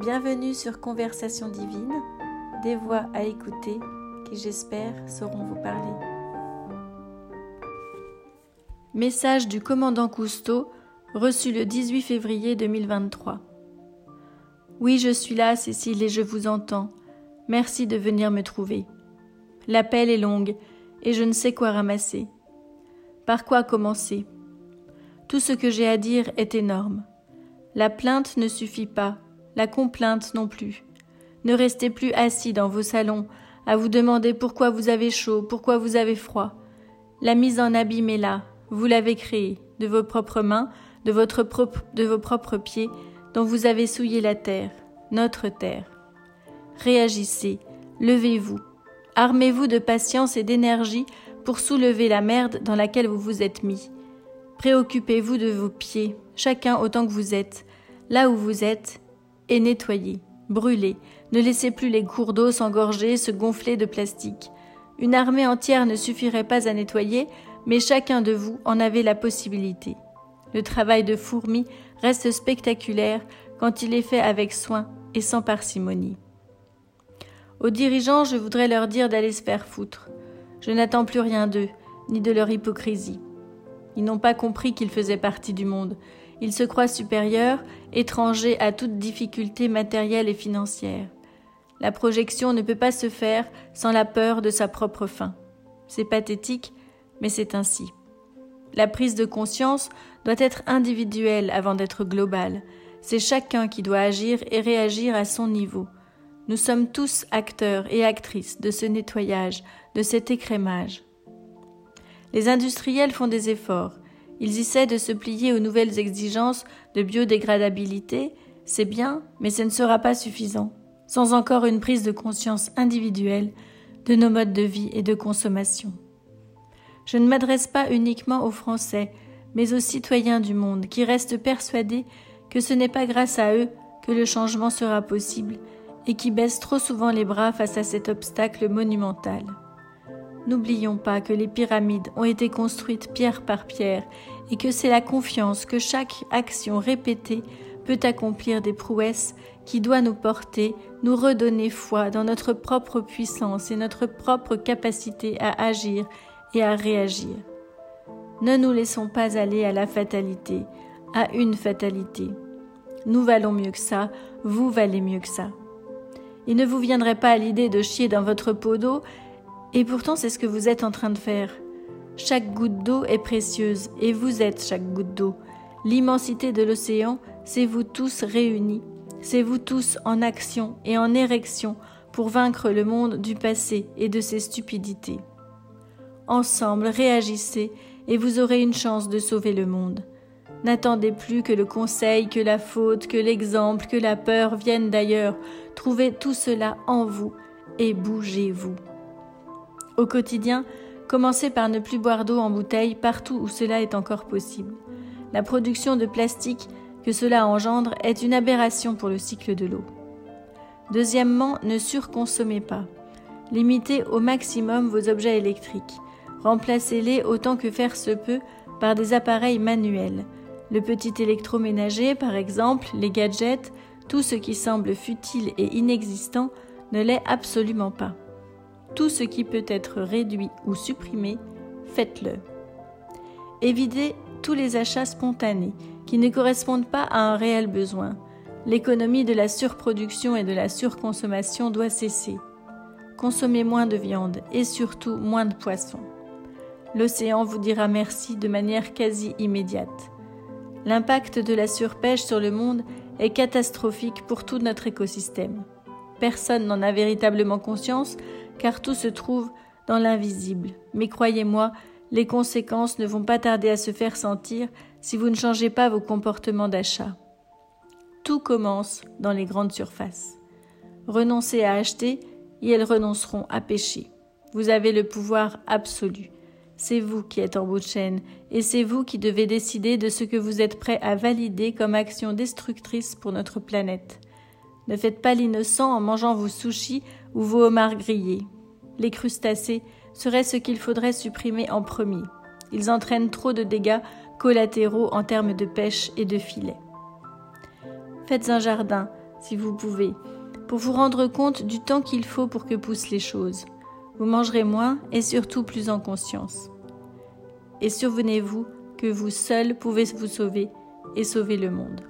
Bienvenue sur Conversation divine, des voix à écouter qui j'espère sauront vous parler. Message du commandant Cousteau reçu le 18 février 2023. Oui, je suis là, Cécile, et je vous entends. Merci de venir me trouver. L'appel est longue, et je ne sais quoi ramasser. Par quoi commencer? Tout ce que j'ai à dire est énorme. La plainte ne suffit pas, la complainte non plus. Ne restez plus assis dans vos salons à vous demander pourquoi vous avez chaud, pourquoi vous avez froid. La mise en abîme est là, vous l'avez créée, de vos propres mains, de, votre de vos propres pieds, dont vous avez souillé la terre, notre terre. Réagissez, levez-vous, armez-vous de patience et d'énergie pour soulever la merde dans laquelle vous vous êtes mis. Préoccupez-vous de vos pieds, chacun autant que vous êtes, là où vous êtes, et nettoyez, brûlez, ne laissez plus les cours d'eau s'engorger, se gonfler de plastique. Une armée entière ne suffirait pas à nettoyer, mais chacun de vous en avait la possibilité. Le travail de fourmi reste spectaculaire quand il est fait avec soin et sans parcimonie. Aux dirigeants, je voudrais leur dire d'aller se faire foutre. Je n'attends plus rien d'eux, ni de leur hypocrisie. Ils n'ont pas compris qu'ils faisaient partie du monde. Ils se croient supérieurs, étrangers à toute difficulté matérielle et financière. La projection ne peut pas se faire sans la peur de sa propre fin. C'est pathétique, mais c'est ainsi. La prise de conscience doit être individuelle avant d'être globale. C'est chacun qui doit agir et réagir à son niveau. Nous sommes tous acteurs et actrices de ce nettoyage, de cet écrémage. Les industriels font des efforts. Ils essaient de se plier aux nouvelles exigences de biodégradabilité. C'est bien, mais ce ne sera pas suffisant, sans encore une prise de conscience individuelle de nos modes de vie et de consommation. Je ne m'adresse pas uniquement aux Français, mais aux citoyens du monde qui restent persuadés que ce n'est pas grâce à eux que le changement sera possible et qui baissent trop souvent les bras face à cet obstacle monumental. N'oublions pas que les pyramides ont été construites pierre par pierre et que c'est la confiance que chaque action répétée peut accomplir des prouesses qui doit nous porter, nous redonner foi dans notre propre puissance et notre propre capacité à agir et à réagir. Ne nous laissons pas aller à la fatalité, à une fatalité. Nous valons mieux que ça, vous valez mieux que ça. Il ne vous viendrait pas à l'idée de chier dans votre pot d'eau, et pourtant c'est ce que vous êtes en train de faire. Chaque goutte d'eau est précieuse, et vous êtes chaque goutte d'eau. L'immensité de l'océan, c'est vous tous réunis, c'est vous tous en action et en érection pour vaincre le monde du passé et de ses stupidités. Ensemble, réagissez et vous aurez une chance de sauver le monde. N'attendez plus que le conseil, que la faute, que l'exemple, que la peur viennent d'ailleurs. Trouvez tout cela en vous et bougez-vous. Au quotidien, commencez par ne plus boire d'eau en bouteille partout où cela est encore possible. La production de plastique que cela engendre est une aberration pour le cycle de l'eau. Deuxièmement, ne surconsommez pas. Limitez au maximum vos objets électriques. Remplacez-les autant que faire se peut par des appareils manuels. Le petit électroménager, par exemple, les gadgets, tout ce qui semble futile et inexistant ne l'est absolument pas. Tout ce qui peut être réduit ou supprimé, faites-le. Évitez tous les achats spontanés qui ne correspondent pas à un réel besoin. L'économie de la surproduction et de la surconsommation doit cesser. Consommez moins de viande et surtout moins de poissons l'océan vous dira merci de manière quasi immédiate. L'impact de la surpêche sur le monde est catastrophique pour tout notre écosystème. Personne n'en a véritablement conscience car tout se trouve dans l'invisible. Mais croyez-moi, les conséquences ne vont pas tarder à se faire sentir si vous ne changez pas vos comportements d'achat. Tout commence dans les grandes surfaces. Renoncez à acheter et elles renonceront à pécher. Vous avez le pouvoir absolu. C'est vous qui êtes en bout de chaîne, et c'est vous qui devez décider de ce que vous êtes prêt à valider comme action destructrice pour notre planète. Ne faites pas l'innocent en mangeant vos sushis ou vos homards grillés. Les crustacés seraient ce qu'il faudrait supprimer en premier. Ils entraînent trop de dégâts collatéraux en termes de pêche et de filets. Faites un jardin, si vous pouvez, pour vous rendre compte du temps qu'il faut pour que poussent les choses. Vous mangerez moins et surtout plus en conscience. Et survenez-vous que vous seul pouvez vous sauver et sauver le monde.